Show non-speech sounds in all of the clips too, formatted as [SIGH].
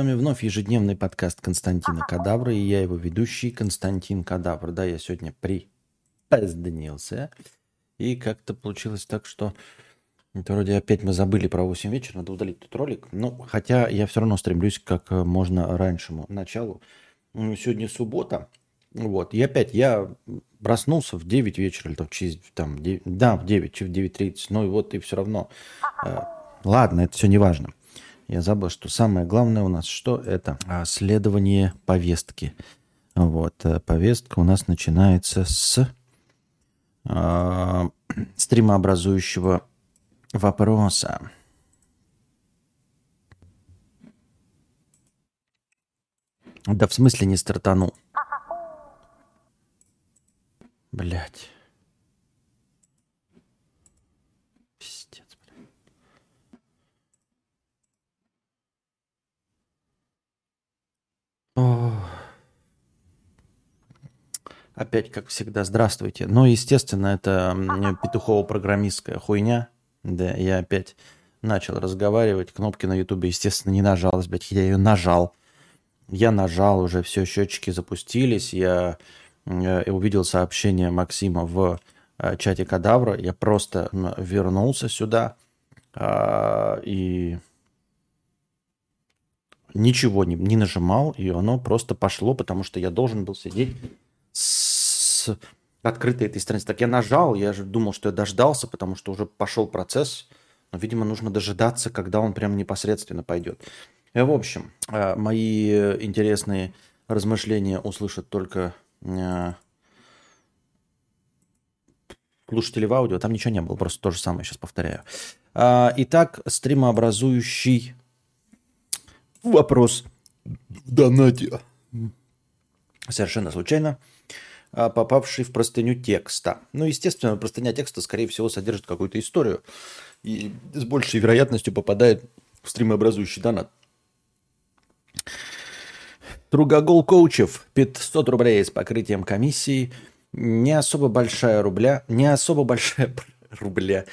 вами вновь ежедневный подкаст Константина Кадавра, и я его ведущий Константин Кадавр. Да, я сегодня припозднился, и как-то получилось так, что это вроде опять мы забыли про 8 вечера, надо удалить этот ролик. Ну, хотя я все равно стремлюсь как можно раньшему началу. Ну, сегодня суббота, вот, и опять я проснулся в 9 вечера, или там, через, там 9, да, в 9, в 9.30, ну и вот и все равно. Э, ладно, это все не важно. Я забыл, что самое главное у нас что? Это а, следование повестки. Вот, э, повестка у нас начинается с э, стримообразующего вопроса. Да в смысле не стартанул. Блять. Опять, как всегда, здравствуйте. Ну, естественно, это петухово-программистская хуйня. Да, я опять начал разговаривать. Кнопки на Ютубе, естественно, не нажалась, блядь. Я ее нажал. Я нажал, уже все, счетчики запустились. Я, я э, увидел сообщение Максима в э, чате Кадавра. Я просто вернулся сюда а, и ничего не, не нажимал, и оно просто пошло, потому что я должен был сидеть с открытой этой страницы. Так я нажал, я же думал, что я дождался, потому что уже пошел процесс. Но, видимо, нужно дожидаться, когда он прям непосредственно пойдет. И, в общем, э, мои интересные размышления услышат только э, слушатели в аудио. Там ничего не было, просто то же самое сейчас повторяю. А, итак, стримообразующий вопрос в донате. Совершенно случайно а, попавший в простыню текста. Ну, естественно, простыня текста, скорее всего, содержит какую-то историю и с большей вероятностью попадает в стримообразующий донат. Другогол коучев 500 рублей с покрытием комиссии. Не особо большая рубля, не особо большая [LAUGHS] рубля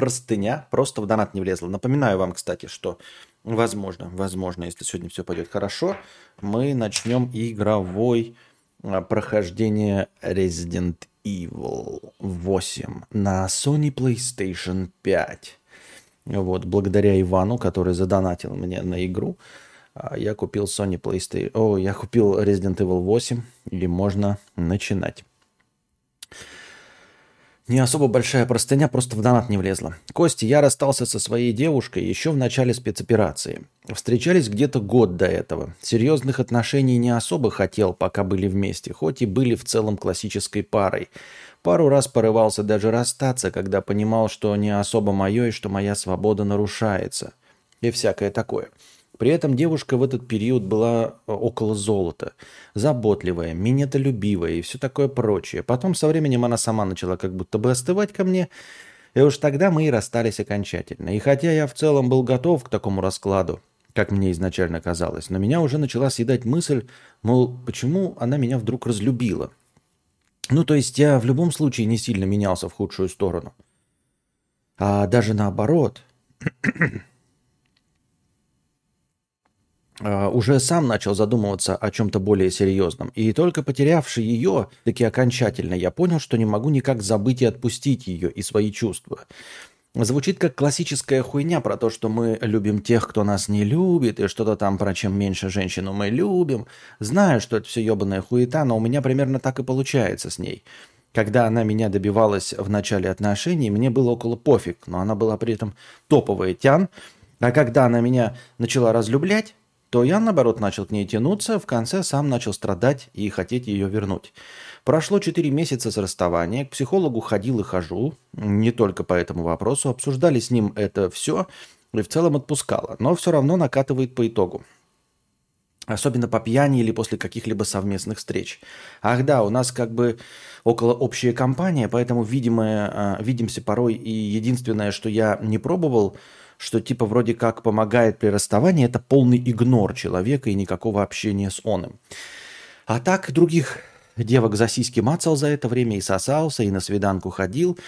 простыня просто в донат не влезла. Напоминаю вам, кстати, что возможно, возможно, если сегодня все пойдет хорошо, мы начнем игровой а, прохождение Resident Evil 8 на Sony PlayStation 5. Вот, благодаря Ивану, который задонатил мне на игру, а, я купил Sony PlayStation... О, я купил Resident Evil 8, и можно начинать. Не особо большая простыня, просто в донат не влезла. Кости, я расстался со своей девушкой еще в начале спецоперации. Встречались где-то год до этого. Серьезных отношений не особо хотел, пока были вместе, хоть и были в целом классической парой. Пару раз порывался даже расстаться, когда понимал, что не особо мое и что моя свобода нарушается. И всякое такое. При этом девушка в этот период была э, около золота. Заботливая, минетолюбивая и все такое прочее. Потом со временем она сама начала как будто бы остывать ко мне. И уж тогда мы и расстались окончательно. И хотя я в целом был готов к такому раскладу, как мне изначально казалось, но меня уже начала съедать мысль, мол, почему она меня вдруг разлюбила. Ну, то есть я в любом случае не сильно менялся в худшую сторону. А даже наоборот, уже сам начал задумываться о чем-то более серьезном. И только потерявший ее, таки окончательно, я понял, что не могу никак забыть и отпустить ее и свои чувства. Звучит как классическая хуйня про то, что мы любим тех, кто нас не любит, и что-то там про чем меньше женщину мы любим. Знаю, что это все ебаная хуета, но у меня примерно так и получается с ней. Когда она меня добивалась в начале отношений, мне было около пофиг, но она была при этом топовая тян. А когда она меня начала разлюблять, то я, наоборот, начал к ней тянуться, в конце сам начал страдать и хотеть ее вернуть. Прошло 4 месяца с расставания, к психологу ходил и хожу, не только по этому вопросу, обсуждали с ним это все и в целом отпускало, но все равно накатывает по итогу. Особенно по пьяни или после каких-либо совместных встреч. Ах да, у нас как бы около общая компания, поэтому видимое, а, видимся порой и единственное, что я не пробовал – что типа вроде как помогает при расставании, это полный игнор человека и никакого общения с оным. А так других девок за сиськи мацал за это время и сосался, и на свиданку ходил.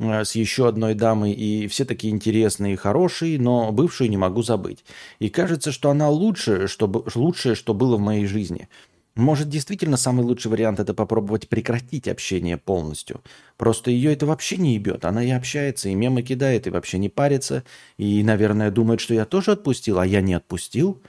э, с еще одной дамой, и все такие интересные и хорошие, но бывшую не могу забыть. И кажется, что она лучше, что, лучшее, что было в моей жизни. Может, действительно самый лучший вариант это попробовать прекратить общение полностью. Просто ее это вообще не ебет. Она и общается, и мемы кидает, и вообще не парится. И, наверное, думает, что я тоже отпустил, а я не отпустил.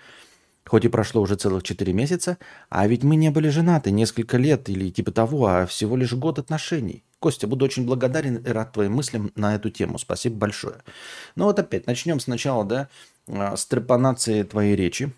Хоть и прошло уже целых 4 месяца, а ведь мы не были женаты несколько лет или типа того, а всего лишь год отношений. Костя, буду очень благодарен и рад твоим мыслям на эту тему. Спасибо большое. Ну вот опять, начнем сначала, да, а, с трепанации твоей речи.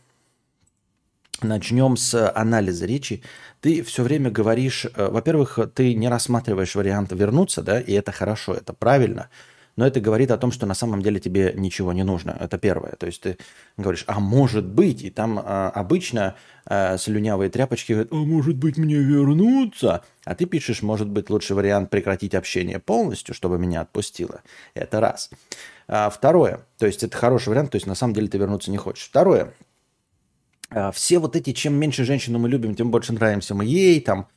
Начнем с анализа речи. Ты все время говоришь, э, во-первых, ты не рассматриваешь вариант вернуться, да, и это хорошо, это правильно – но это говорит о том, что на самом деле тебе ничего не нужно. Это первое. То есть ты говоришь, а может быть, и там а, обычно а, слюнявые тряпочки говорят, а может быть мне вернуться? А ты пишешь, может быть лучший вариант прекратить общение полностью, чтобы меня отпустило. Это раз. А, второе, то есть это хороший вариант, то есть на самом деле ты вернуться не хочешь. Второе, все вот эти, чем меньше женщину мы любим, тем больше нравимся мы ей, там,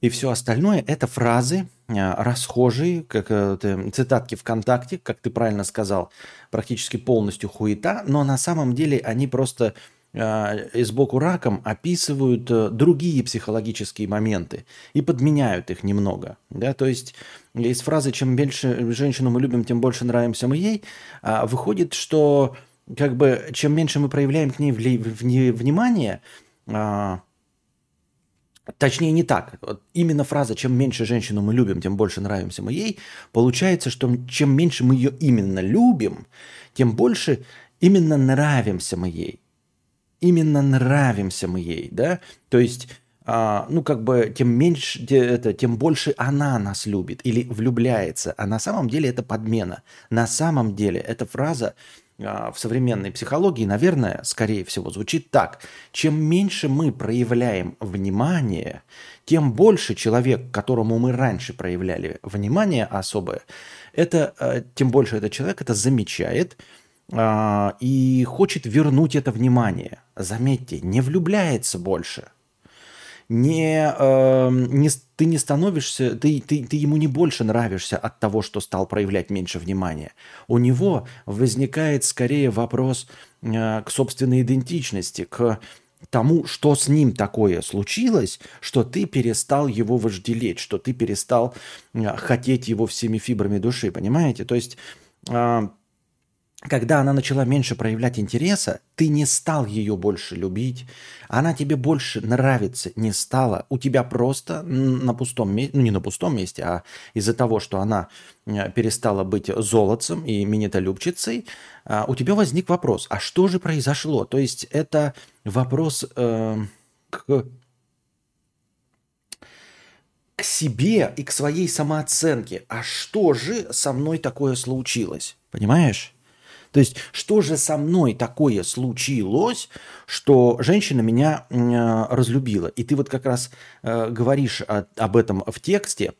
и все остальное – это фразы а, расхожие, как это, цитатки ВКонтакте, как ты правильно сказал, практически полностью хуета, но на самом деле они просто э, сбоку раком описывают э, другие психологические моменты и подменяют их немного. Да? То есть из фразы «чем меньше женщину мы любим, тем больше нравимся мы ей» э, выходит, что как бы чем меньше мы проявляем к ней внимание, э, Точнее, не так. Вот именно фраза «чем меньше женщину мы любим, тем больше нравимся мы ей» получается, что чем меньше мы ее именно любим, тем больше именно нравимся мы ей. Именно нравимся мы ей, да? То есть, а, ну, как бы, тем меньше, это, тем больше она нас любит или влюбляется. А на самом деле это подмена. На самом деле эта фраза а, в современной психологии, наверное, скорее всего, звучит так. Чем меньше мы проявляем внимание, тем больше человек, которому мы раньше проявляли внимание особое, это, а, тем больше этот человек это замечает а, и хочет вернуть это внимание. Заметьте, не влюбляется больше – не, э, не, ты не становишься, ты, ты, ты ему не больше нравишься от того, что стал проявлять меньше внимания. У него возникает скорее вопрос э, к собственной идентичности, к тому, что с ним такое случилось, что ты перестал его вожделеть, что ты перестал э, хотеть его всеми фибрами души, понимаете? То есть... Э, когда она начала меньше проявлять интереса, ты не стал ее больше любить, она тебе больше нравится не стала, у тебя просто на пустом месте, ну не на пустом месте, а из-за того, что она э, перестала быть золотцем и минетолюбчицей, а, у тебя возник вопрос, а что же произошло? То есть это вопрос э, к к себе и к своей самооценке. А что же со мной такое случилось? Понимаешь? То есть, что же со мной такое случилось, что женщина меня э, разлюбила? И ты вот как раз э, говоришь о, об этом в тексте,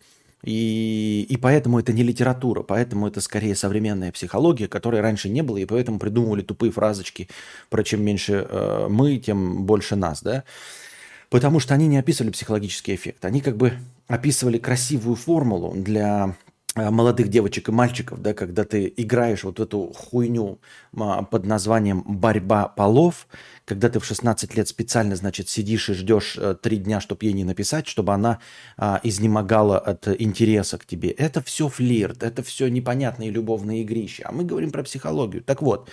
и, и поэтому это не литература, поэтому это скорее современная психология, которой раньше не было, и поэтому придумывали тупые фразочки про чем меньше э, мы, тем больше нас, да? Потому что они не описывали психологический эффект, они как бы описывали красивую формулу для молодых девочек и мальчиков, да, когда ты играешь вот эту хуйню а, под названием «борьба полов», когда ты в 16 лет специально, значит, сидишь и ждешь э, три дня, чтобы ей не написать, чтобы она а, изнемогала от интереса к тебе. Это все флирт, это все непонятные любовные игрища. А мы говорим про психологию. Так вот,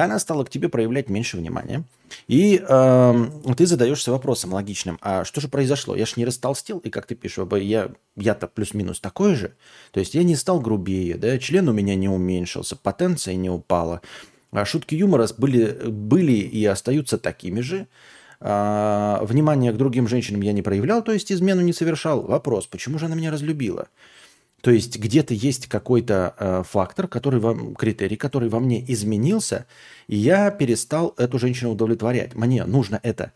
она стала к тебе проявлять меньше внимания. И э, ты задаешься вопросом логичным, а что же произошло? Я ж не растолстел, и как ты пишешь, я, я-то плюс-минус такой же. То есть я не стал грубее, да, член у меня не уменьшился, потенция не упала. А шутки юмора были, были и остаются такими же. А, внимание к другим женщинам я не проявлял, то есть измену не совершал. Вопрос, почему же она меня разлюбила? То есть где-то есть какой-то э, фактор, который вам, критерий, который во мне изменился, и я перестал эту женщину удовлетворять. Мне нужно это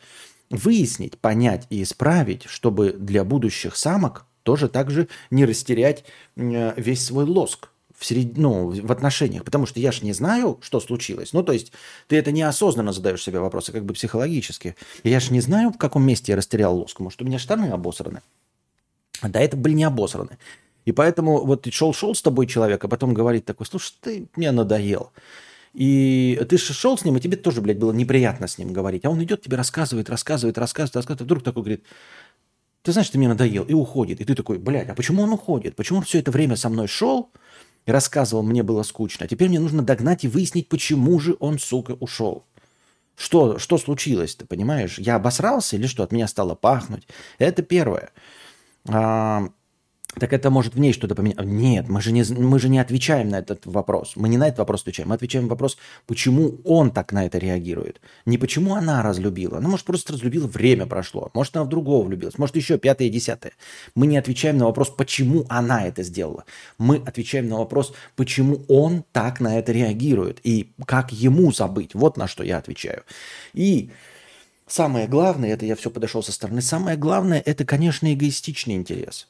выяснить, понять и исправить, чтобы для будущих самок тоже так же не растерять э, весь свой лоск в, серед... ну, в отношениях. Потому что я же не знаю, что случилось. Ну, то есть ты это неосознанно задаешь себе вопросы, как бы психологически. Я же не знаю, в каком месте я растерял лоск. Может, у меня штаны обосраны. Да, это были не обосраны. И поэтому вот шел-шел с тобой человек, а потом говорит такой, слушай, ты мне надоел. И ты шел с ним, и тебе тоже, блядь, было неприятно с ним говорить. А он идет, тебе рассказывает, рассказывает, рассказывает, рассказывает. Вдруг такой говорит, ты знаешь, ты мне надоел, и уходит. И ты такой, блядь, а почему он уходит? Почему он все это время со мной шел и рассказывал, мне было скучно. А теперь мне нужно догнать и выяснить, почему же он, сука, ушел. Что, что случилось, ты понимаешь? Я обосрался или что? От меня стало пахнуть? Это первое. А, так это может в ней что-то поменять. Нет, мы же, не, мы же не отвечаем на этот вопрос. Мы не на этот вопрос отвечаем. Мы отвечаем на вопрос, почему он так на это реагирует. Не почему она разлюбила. Она, может, просто разлюбила, время прошло. Может, она в другого влюбилась. Может, еще пятое, десятое. Мы не отвечаем на вопрос, почему она это сделала. Мы отвечаем на вопрос, почему он так на это реагирует. И как ему забыть. Вот на что я отвечаю. И самое главное, это я все подошел со стороны, самое главное, это, конечно, эгоистичный интерес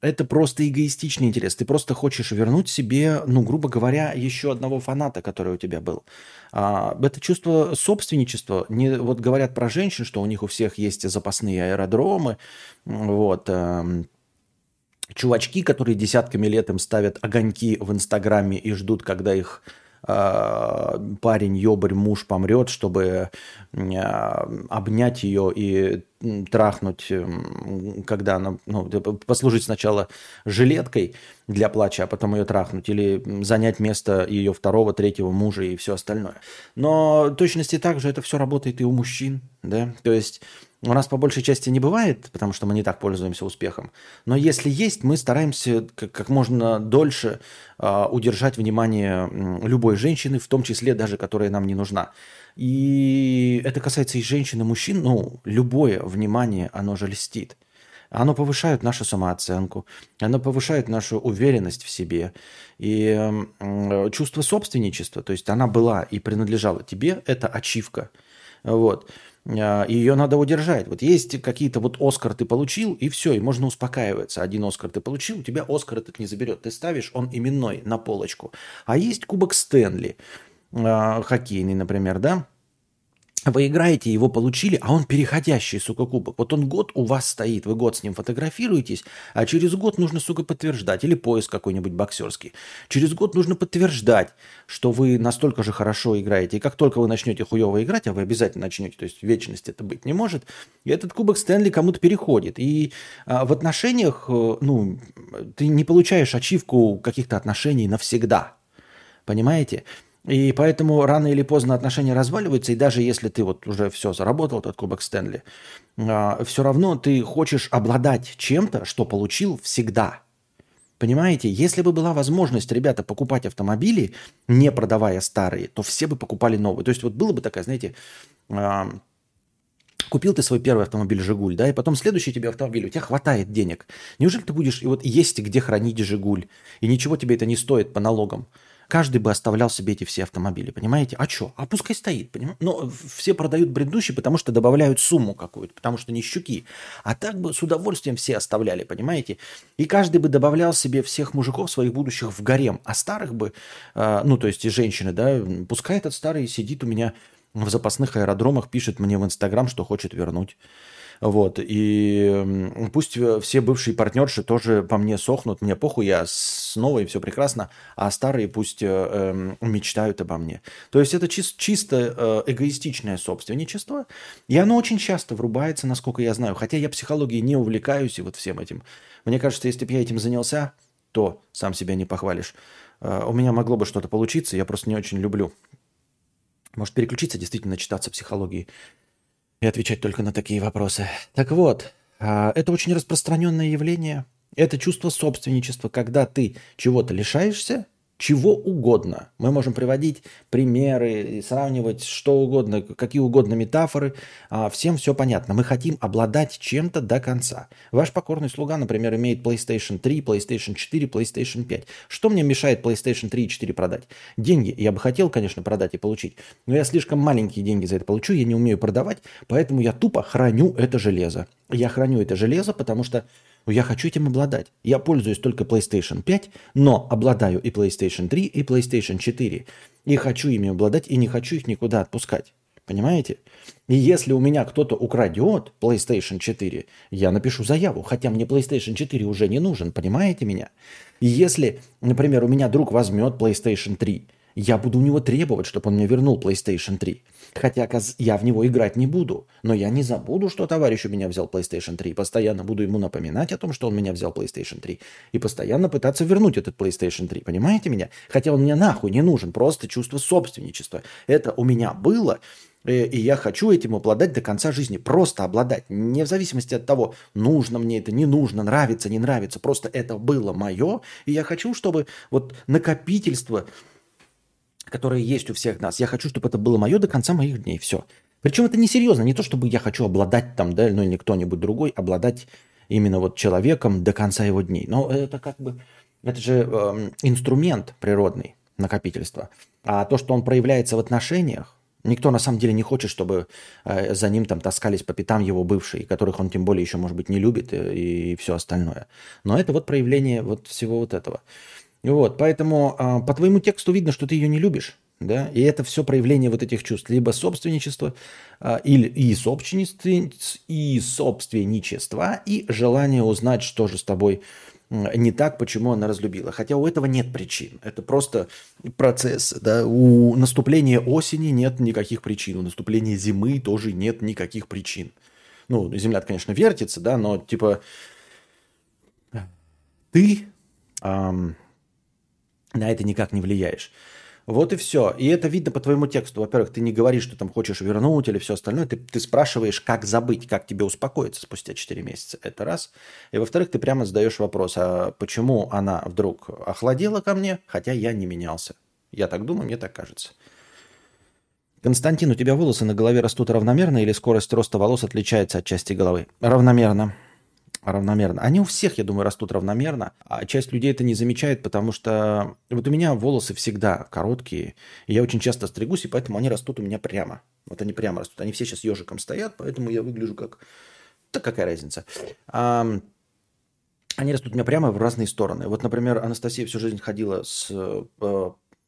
это просто эгоистичный интерес. Ты просто хочешь вернуть себе, ну, грубо говоря, еще одного фаната, который у тебя был. А, это чувство собственничества. Не, вот говорят про женщин, что у них у всех есть запасные аэродромы. Вот. А, чувачки, которые десятками лет им ставят огоньки в Инстаграме и ждут, когда их парень, ёбарь, муж помрет, чтобы а, обнять ее и трахнуть, когда она, ну, послужить сначала жилеткой для плача, а потом ее трахнуть, или занять место ее второго, третьего мужа и все остальное. Но точности также это все работает и у мужчин, да, то есть у нас по большей части не бывает, потому что мы не так пользуемся успехом. Но если есть, мы стараемся как, как можно дольше э, удержать внимание любой женщины, в том числе даже которая нам не нужна. И это касается и женщин, и мужчин. Ну, любое внимание, оно же льстит. Оно повышает нашу самооценку, оно повышает нашу уверенность в себе и э, чувство собственничества. То есть она была и принадлежала тебе, это ачивка. Вот. А, ее надо удержать. Вот есть какие-то вот Оскар ты получил, и все, и можно успокаиваться. Один Оскар ты получил, у тебя Оскар этот не заберет. Ты ставишь, он именной на полочку. А есть Кубок Стэнли, а, хоккейный, например, да? Вы играете, его получили, а он переходящий, сука, кубок. Вот он год у вас стоит, вы год с ним фотографируетесь, а через год нужно, сука, подтверждать. Или поиск какой-нибудь боксерский. Через год нужно подтверждать, что вы настолько же хорошо играете. И как только вы начнете хуево играть, а вы обязательно начнете, то есть вечность это быть не может, и этот кубок Стэнли кому-то переходит. И а, в отношениях, э, ну, ты не получаешь ачивку каких-то отношений навсегда. Понимаете? И поэтому рано или поздно отношения разваливаются, и даже если ты вот уже все заработал, этот кубок Стэнли, а, все равно ты хочешь обладать чем-то, что получил всегда. Понимаете, если бы была возможность, ребята, покупать автомобили, не продавая старые, то все бы покупали новые. То есть вот было бы такая, знаете, а, купил ты свой первый автомобиль «Жигуль», да, и потом следующий тебе автомобиль, у тебя хватает денег. Неужели ты будешь, и вот есть где хранить «Жигуль», и ничего тебе это не стоит по налогам? Каждый бы оставлял себе эти все автомобили, понимаете? А что? А пускай стоит, понимаете? Но все продают бредущий, потому что добавляют сумму какую-то, потому что не щуки. А так бы с удовольствием все оставляли, понимаете? И каждый бы добавлял себе всех мужиков своих будущих в гарем, а старых бы, э, ну то есть и женщины, да, пускай этот старый сидит у меня в запасных аэродромах, пишет мне в Инстаграм, что хочет вернуть. Вот. И пусть все бывшие партнерши тоже по мне сохнут, мне похуй, я снова и все прекрасно, а старые пусть э, э, мечтают обо мне. То есть это чис- чисто э, эгоистичное собственничество, и оно очень часто врубается, насколько я знаю. Хотя я психологией не увлекаюсь и вот всем этим. Мне кажется, если бы я этим занялся, то сам себя не похвалишь. Э, у меня могло бы что-то получиться, я просто не очень люблю. Может переключиться, действительно читаться психологии и отвечать только на такие вопросы. Так вот, а, это очень распространенное явление. Это чувство собственничества, когда ты чего-то лишаешься, чего угодно. Мы можем приводить примеры, сравнивать что угодно, какие угодно метафоры. А, всем все понятно. Мы хотим обладать чем-то до конца. Ваш покорный слуга, например, имеет PlayStation 3, PlayStation 4, PlayStation 5. Что мне мешает PlayStation 3 и 4 продать? Деньги. Я бы хотел, конечно, продать и получить. Но я слишком маленькие деньги за это получу, я не умею продавать, поэтому я тупо храню это железо. Я храню это железо, потому что но я хочу этим обладать. Я пользуюсь только PlayStation 5, но обладаю и PlayStation 3, и PlayStation 4. И хочу ими обладать, и не хочу их никуда отпускать. Понимаете? И если у меня кто-то украдет PlayStation 4, я напишу заяву, хотя мне PlayStation 4 уже не нужен, понимаете меня? И если, например, у меня друг возьмет PlayStation 3, я буду у него требовать, чтобы он мне вернул PlayStation 3. Хотя я в него играть не буду. Но я не забуду, что товарищ у меня взял PlayStation 3. Постоянно буду ему напоминать о том, что он меня взял PlayStation 3. И постоянно пытаться вернуть этот PlayStation 3. Понимаете меня? Хотя он мне нахуй не нужен. Просто чувство собственничества. Это у меня было. Э, и я хочу этим обладать до конца жизни. Просто обладать. Не в зависимости от того, нужно мне это, не нужно, нравится, не нравится. Просто это было мое. И я хочу, чтобы вот накопительство которые есть у всех нас. Я хочу, чтобы это было мое до конца моих дней. Все. Причем это не серьезно, не то, чтобы я хочу обладать там, да, ну или кто-нибудь другой, обладать именно вот человеком до конца его дней. Но это как бы, это же э, инструмент природный накопительства. А то, что он проявляется в отношениях, никто на самом деле не хочет, чтобы э, за ним там таскались по пятам его бывшие, которых он тем более еще, может быть, не любит и, и все остальное. Но это вот проявление вот всего вот этого. Вот, поэтому а, по твоему тексту видно, что ты ее не любишь. Да? И это все проявление вот этих чувств. Либо собственничество, а, или и собственничество, и собственничество, и желание узнать, что же с тобой не так, почему она разлюбила. Хотя у этого нет причин. Это просто процесс. Да? У наступления осени нет никаких причин. У наступления зимы тоже нет никаких причин. Ну, Земля, конечно, вертится, да, но типа ты эм, на это никак не влияешь. Вот и все. И это видно по твоему тексту. Во-первых, ты не говоришь, что там хочешь вернуть или все остальное. Ты, ты спрашиваешь, как забыть, как тебе успокоиться спустя 4 месяца. Это раз. И во-вторых, ты прямо задаешь вопрос, а почему она вдруг охладела ко мне, хотя я не менялся. Я так думаю, мне так кажется. Константин, у тебя волосы на голове растут равномерно или скорость роста волос отличается от части головы? Равномерно равномерно. Они у всех, я думаю, растут равномерно, а часть людей это не замечает, потому что вот у меня волосы всегда короткие, и я очень часто стригусь, и поэтому они растут у меня прямо. Вот они прямо растут. Они все сейчас ежиком стоят, поэтому я выгляжу как... Да какая разница? А, они растут у меня прямо в разные стороны. Вот, например, Анастасия всю жизнь ходила с э,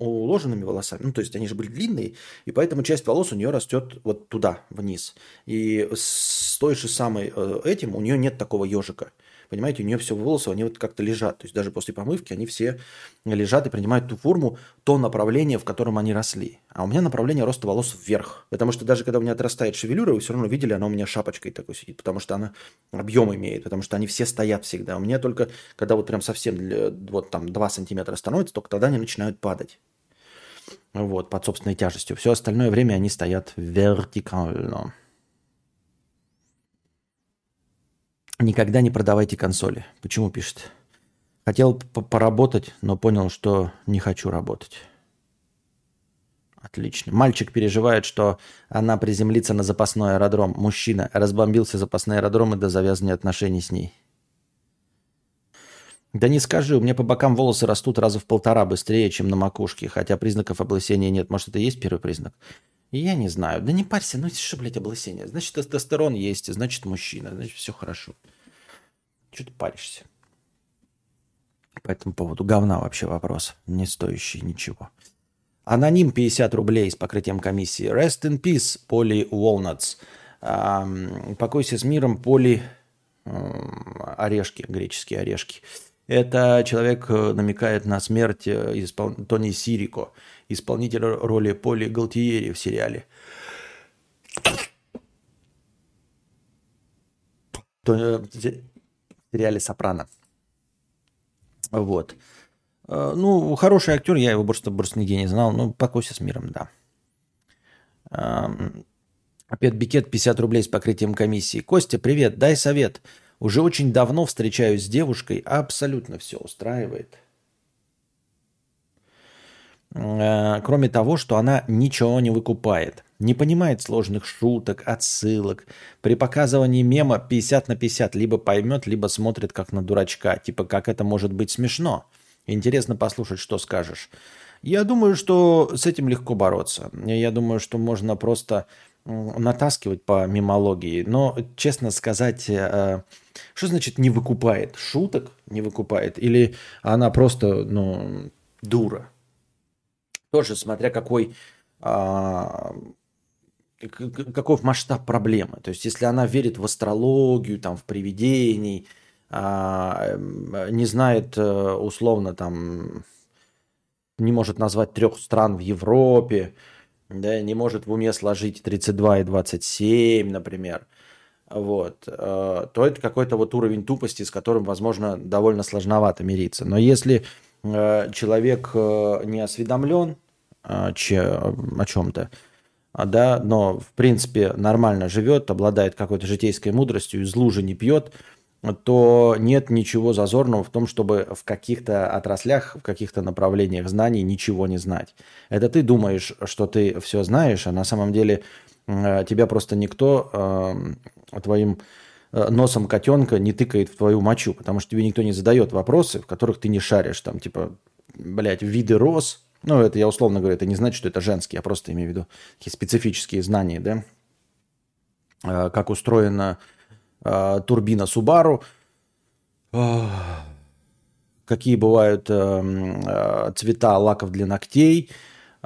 уложенными волосами. Ну, то есть они же были длинные, и поэтому часть волос у нее растет вот туда, вниз. И с той же самой э, этим у нее нет такого ежика. Понимаете, у нее все волосы, они вот как-то лежат. То есть даже после помывки они все лежат и принимают ту форму, то направление, в котором они росли. А у меня направление роста волос вверх. Потому что даже когда у меня отрастает шевелюра, вы все равно видели, она у меня шапочкой такой сидит, потому что она объем имеет, потому что они все стоят всегда. У меня только, когда вот прям совсем вот там 2 сантиметра становится, только тогда они начинают падать вот, под собственной тяжестью. Все остальное время они стоят вертикально. Никогда не продавайте консоли. Почему пишет? Хотел поработать, но понял, что не хочу работать. Отлично. Мальчик переживает, что она приземлится на запасной аэродром. Мужчина разбомбился запасной аэродром и до завязывания отношений с ней. Да не скажи, у меня по бокам волосы растут раза в полтора быстрее, чем на макушке, хотя признаков облысения нет. Может, это и есть первый признак? Я не знаю. Да не парься, ну что, блядь, облысение? Значит, тестостерон есть, значит, мужчина, значит, все хорошо. Что ты паришься? По этому поводу говна вообще вопрос, не стоящий ничего. Аноним 50 рублей с покрытием комиссии. Rest in peace, Поли Walnuts. Покойся с миром, Поли орешки, греческие орешки. Это человек э, намекает на смерть э, испол... Тони Сирико, исполнителя роли Поли Галтиери в сериале. Э, в сериале «Сопрано». Вот. Ну, хороший актер, я его больше, больше нигде не знал. Ну, покойся с миром, да. Опять Бикет 50 рублей с покрытием комиссии. Костя, привет, дай совет. Уже очень давно встречаюсь с девушкой, абсолютно все устраивает. Э, кроме того, что она ничего не выкупает. Не понимает сложных шуток, отсылок. При показывании мема 50 на 50 либо поймет, либо смотрит как на дурачка. Типа, как это может быть смешно? Интересно послушать, что скажешь. Я думаю, что с этим легко бороться. Я думаю, что можно просто натаскивать по мимологии. Но, честно сказать, э, что значит не выкупает? Шуток не выкупает? Или она просто, ну, дура? Тоже смотря какой а, каков масштаб проблемы. То есть, если она верит в астрологию, там, в привидений, а, не знает э, условно там, не может назвать трех стран в Европе, да, не может в уме сложить 32 и 27, например, вот, э, то это какой-то вот уровень тупости, с которым, возможно, довольно сложновато мириться. Но если э, человек не осведомлен о чем-то, а, да, но в принципе нормально живет, обладает какой-то житейской мудростью, из лужи не пьет, то нет ничего зазорного в том, чтобы в каких-то отраслях, в каких-то направлениях знаний ничего не знать. Это ты думаешь, что ты все знаешь, а на самом деле тебя просто никто э, твоим э, носом котенка не тыкает в твою мочу, потому что тебе никто не задает вопросы, в которых ты не шаришь. Там типа, блядь, виды роз, ну, это я условно говорю, это не значит, что это женские, я просто имею в виду такие специфические знания, да, как устроена а, турбина Subaru, а, какие бывают цвета лаков для ногтей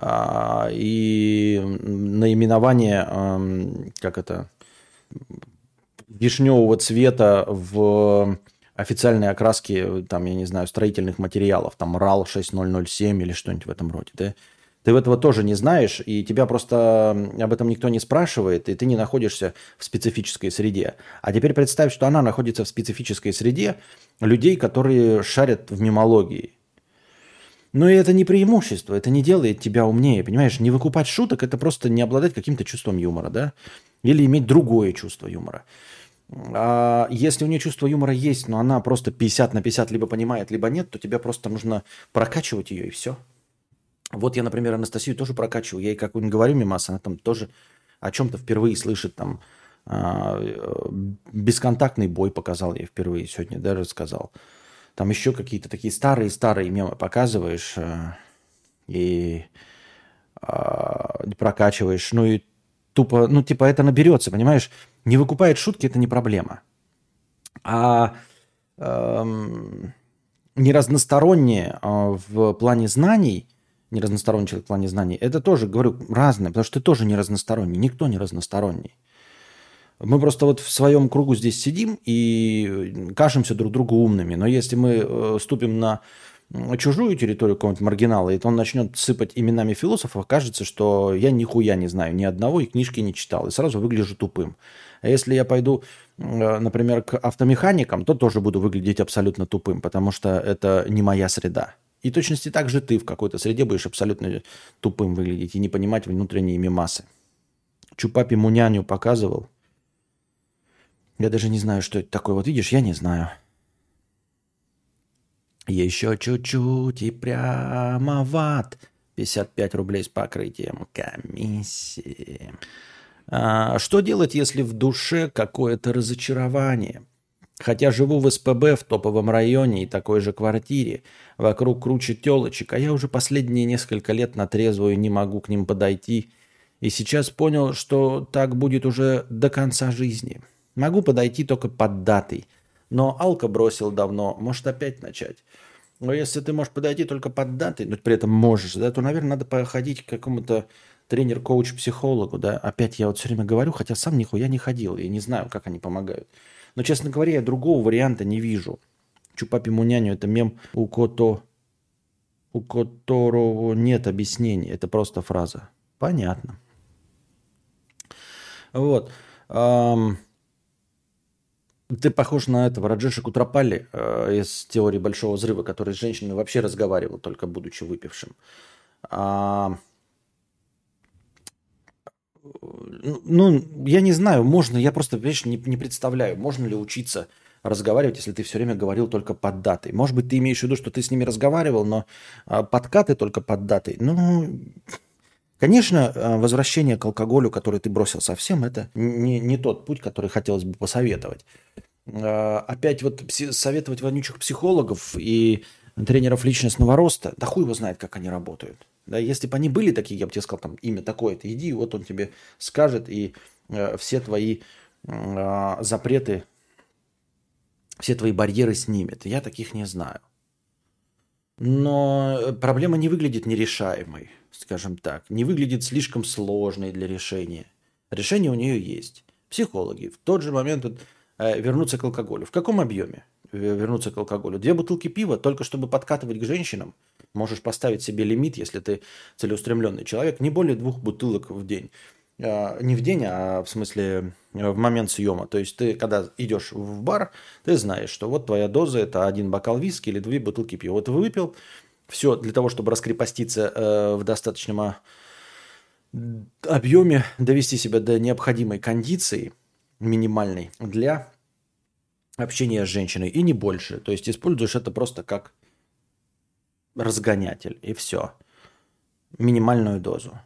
и наименование, как это, вишневого цвета в официальные окраски, там, я не знаю, строительных материалов, там RAL 6007 или что-нибудь в этом роде, да? Ты этого тоже не знаешь, и тебя просто об этом никто не спрашивает, и ты не находишься в специфической среде. А теперь представь, что она находится в специфической среде людей, которые шарят в мемологии. Но это не преимущество, это не делает тебя умнее, понимаешь? Не выкупать шуток – это просто не обладать каким-то чувством юмора, да? Или иметь другое чувство юмора. А если у нее чувство юмора есть, но она просто 50 на 50 либо понимает, либо нет, то тебе просто нужно прокачивать ее и все. Вот я, например, Анастасию тоже прокачиваю. Я ей как-нибудь говорю мимас, она там тоже о чем-то впервые слышит. Там а, бесконтактный бой показал я впервые сегодня, да, рассказал. Там еще какие-то такие старые-старые мемы показываешь а, и а, прокачиваешь. Ну и тупо, ну типа это наберется, понимаешь? Не выкупает шутки, это не проблема. А эм, неразностороннее э, в плане знаний, неразносторонний человек в плане знаний, это тоже, говорю, разное, потому что ты тоже не разносторонний, никто не разносторонний. Мы просто вот в своем кругу здесь сидим и кажемся друг другу умными. Но если мы э, ступим на чужую территорию какого-нибудь маргинала, и он начнет сыпать именами философов, кажется, что я нихуя не знаю ни одного и книжки не читал, и сразу выгляжу тупым. А если я пойду, э, например, к автомеханикам, то тоже буду выглядеть абсолютно тупым, потому что это не моя среда. И точности так же ты в какой-то среде будешь абсолютно тупым выглядеть и не понимать внутренние мимасы. Чупапи Муняню показывал. Я даже не знаю, что это такое. Вот видишь, я не знаю. Еще чуть-чуть и прямо в ад. 55 рублей с покрытием комиссии. А, что делать, если в душе какое-то разочарование? Хотя живу в СПБ в топовом районе и такой же квартире, вокруг круче телочек, а я уже последние несколько лет на трезвую не могу к ним подойти. И сейчас понял, что так будет уже до конца жизни. Могу подойти только под датой. Но алка бросил давно, может опять начать. Но если ты можешь подойти только под датой, но при этом можешь, да, то, наверное, надо походить к какому-то тренер-коуч-психологу, да, опять я вот все время говорю, хотя сам нихуя не ходил, я не знаю, как они помогают. Но, честно говоря, я другого варианта не вижу. Чупапи Муняню – это мем, у, кото, у которого нет объяснений. Это просто фраза. Понятно. Вот. Ты похож на этого Раджеша Кутрапали э, из теории Большого Взрыва, который с женщинами вообще разговаривал, только будучи выпившим. А, ну, я не знаю, можно, я просто, видишь, не, не представляю, можно ли учиться разговаривать, если ты все время говорил только под датой. Может быть, ты имеешь в виду, что ты с ними разговаривал, но а, подкаты только под датой. Ну, конечно, а, возвращение к алкоголю, который ты бросил совсем, это не, не тот путь, который хотелось бы посоветовать. А, опять вот советовать вонючих психологов и тренеров личностного роста, да хуй его знает, как они работают. Да, если бы они были такие, я бы тебе сказал, там, имя такое-то, иди, вот он тебе скажет, и э, все твои э, запреты, все твои барьеры снимет. Я таких не знаю. Но проблема не выглядит нерешаемой, скажем так, не выглядит слишком сложной для решения. Решение у нее есть. Психологи в тот же момент вот, э, вернуться к алкоголю. В каком объеме вернуться к алкоголю? Две бутылки пива, только чтобы подкатывать к женщинам. Можешь поставить себе лимит, если ты целеустремленный человек, не более двух бутылок в день. Э, не в день, а в смысле э, в момент съема. То есть ты, когда идешь в бар, ты знаешь, что вот твоя доза – это один бокал виски или две бутылки пива. Вот выпил, все для того, чтобы раскрепоститься э, в достаточном а, объеме, довести себя до необходимой кондиции минимальной для общения с женщиной и не больше. То есть используешь это просто как разгонятель и все. Минимальную дозу,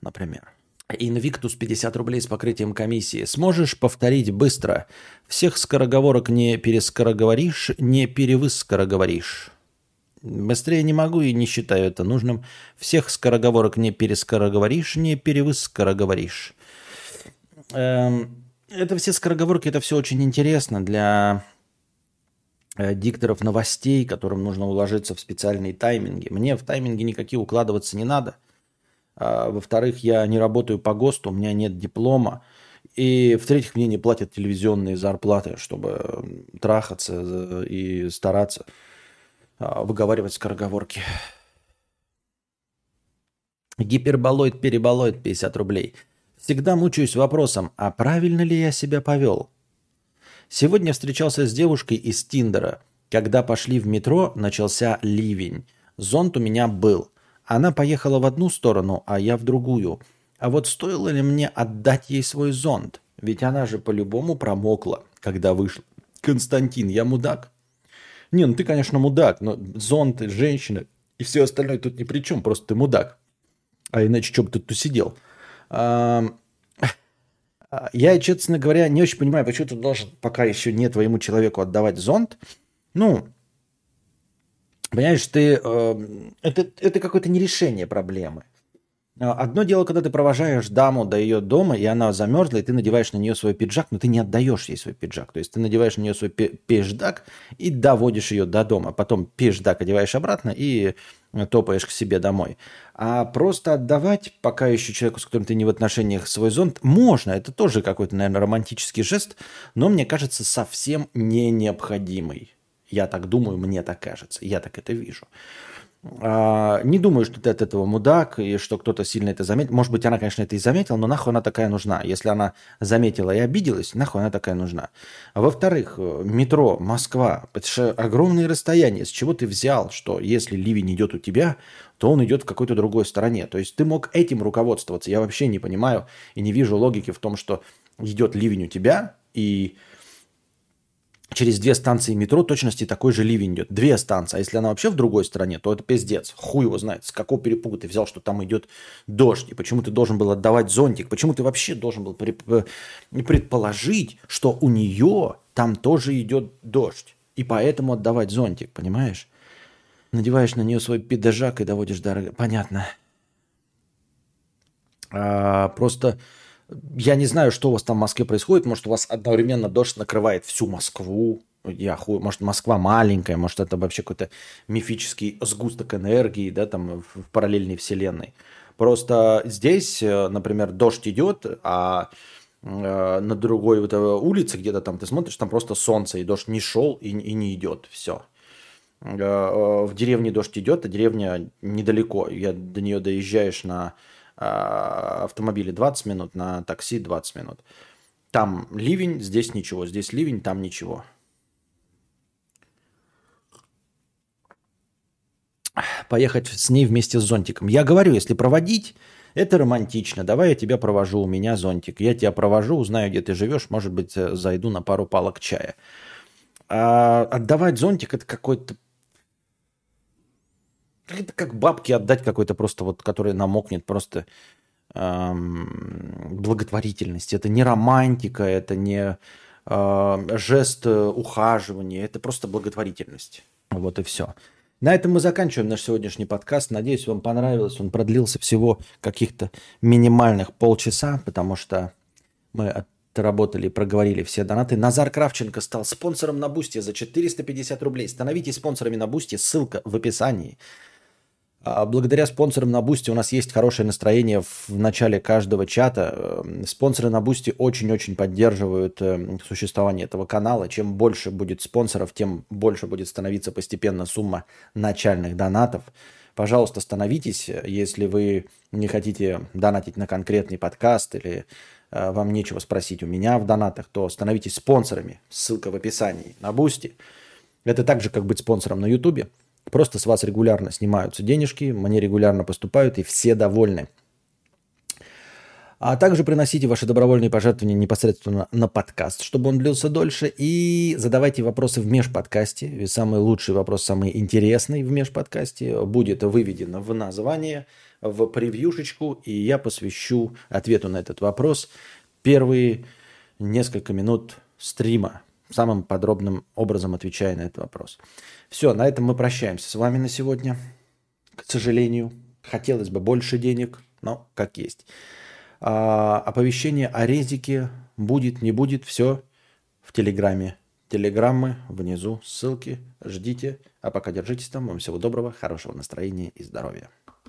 например. Инвиктус 50 рублей с покрытием комиссии. Сможешь повторить быстро? Всех скороговорок не перескороговоришь, не перевыскороговоришь. Быстрее не могу и не считаю это нужным. Всех скороговорок не перескороговоришь, не перевыскороговоришь. Эм, это все скороговорки, это все очень интересно для э, дикторов новостей, которым нужно уложиться в специальные тайминги. Мне в тайминге никакие укладываться не надо – а, во-вторых, я не работаю по ГОСТу, у меня нет диплома. И в-третьих, мне не платят телевизионные зарплаты, чтобы трахаться и стараться а, выговаривать скороговорки. Гиперболоид, переболоид 50 рублей. Всегда мучаюсь вопросом, а правильно ли я себя повел? Сегодня встречался с девушкой из Тиндера. Когда пошли в метро, начался ливень. Зонт у меня был – она поехала в одну сторону, а я в другую. А вот стоило ли мне отдать ей свой зонт? Ведь она же по-любому промокла, когда вышла. Константин, я мудак. Не, ну ты, конечно, мудак, но зонт, женщина и все остальное тут ни при чем, просто ты мудак. А иначе что бы ты тут сидел? Я, честно говоря, не очень понимаю, почему ты должен пока еще не твоему человеку отдавать зонт. Ну, Понимаешь, ты, это, это какое-то нерешение проблемы. А, одно дело, когда ты провожаешь даму до ее дома, и она замерзла, и ты надеваешь на нее свой пиджак, но ты не отдаешь ей свой пиджак. То есть ты надеваешь на нее свой пиджак и доводишь ее до дома. Потом пиджак одеваешь обратно и топаешь к себе домой. А просто отдавать пока еще человеку, с которым ты не в отношениях, свой зонт, можно. Это тоже какой-то, наверное, романтический жест, но мне кажется, совсем не необходимый. Я так думаю, мне так кажется, я так это вижу. А, не думаю, что ты от этого мудак, и что кто-то сильно это заметил. Может быть, она, конечно, это и заметила, но нахуй она такая нужна. Если она заметила и обиделась, нахуй она такая нужна. Во-вторых, метро, Москва, это же огромные расстояния. С чего ты взял, что если ливень идет у тебя, то он идет в какой-то другой стороне? То есть ты мог этим руководствоваться. Я вообще не понимаю и не вижу логики в том, что идет ливень у тебя, и через две станции метро точности такой же ливень идет. Две станции. А если она вообще в другой стране, то это пиздец. Хуй его знает, с какого перепуга ты взял, что там идет дождь. И почему ты должен был отдавать зонтик. Почему ты вообще должен был предположить, что у нее там тоже идет дождь. И поэтому отдавать зонтик, понимаешь? Надеваешь на нее свой пидажак и доводишь до... Понятно. А, просто я не знаю, что у вас там в Москве происходит. Может, у вас одновременно дождь накрывает всю Москву. Я хуй, может, Москва маленькая, может, это вообще какой-то мифический сгусток энергии, да, там в параллельной вселенной. Просто здесь, э, например, дождь идет, а э, на другой вот улице где-то там ты смотришь, там просто солнце, и дождь не шел и, и не идет. Все. Э, в деревне дождь идет, а деревня недалеко. Я до нее доезжаешь на автомобиле 20 минут, на такси 20 минут. Там ливень, здесь ничего, здесь ливень, там ничего. Поехать с ней вместе с зонтиком. Я говорю, если проводить, это романтично. Давай я тебя провожу, у меня зонтик. Я тебя провожу, узнаю, где ты живешь, может быть, э, зайду на пару палок чая. А отдавать зонтик это какой-то это как бабки отдать какой-то просто вот, который намокнет, просто эм, благотворительность. Это не романтика, это не э, жест ухаживания, это просто благотворительность. Вот и все. На этом мы заканчиваем наш сегодняшний подкаст. Надеюсь, вам понравилось. Он продлился всего каких-то минимальных полчаса, потому что мы отработали, проговорили все донаты. Назар Кравченко стал спонсором на Бусти за 450 рублей. Становитесь спонсорами на Бусти. Ссылка в описании. А благодаря спонсорам на Бусти у нас есть хорошее настроение в начале каждого чата. Эм, спонсоры на Бусти очень-очень поддерживают эм, существование этого канала. Чем больше будет спонсоров, тем больше будет становиться постепенно сумма начальных донатов. Пожалуйста, становитесь, если вы не хотите донатить на конкретный подкаст или э, вам нечего спросить у меня в донатах, то становитесь спонсорами. Ссылка в описании на Бусти. Это так же, как быть спонсором на Ютубе. Просто с вас регулярно снимаются денежки, мне регулярно поступают, и все довольны. А также приносите ваши добровольные пожертвования непосредственно на подкаст, чтобы он длился дольше. И задавайте вопросы в межподкасте. Ведь самый лучший вопрос, самый интересный в межподкасте будет выведен в название, в превьюшечку. И я посвящу ответу на этот вопрос первые несколько минут стрима самым подробным образом отвечая на этот вопрос. Все, на этом мы прощаемся с вами на сегодня. К сожалению, хотелось бы больше денег, но как есть. А, оповещение о резике будет, не будет, все в Телеграме. Телеграммы внизу, ссылки, ждите. А пока держитесь там. Вам всего доброго, хорошего настроения и здоровья.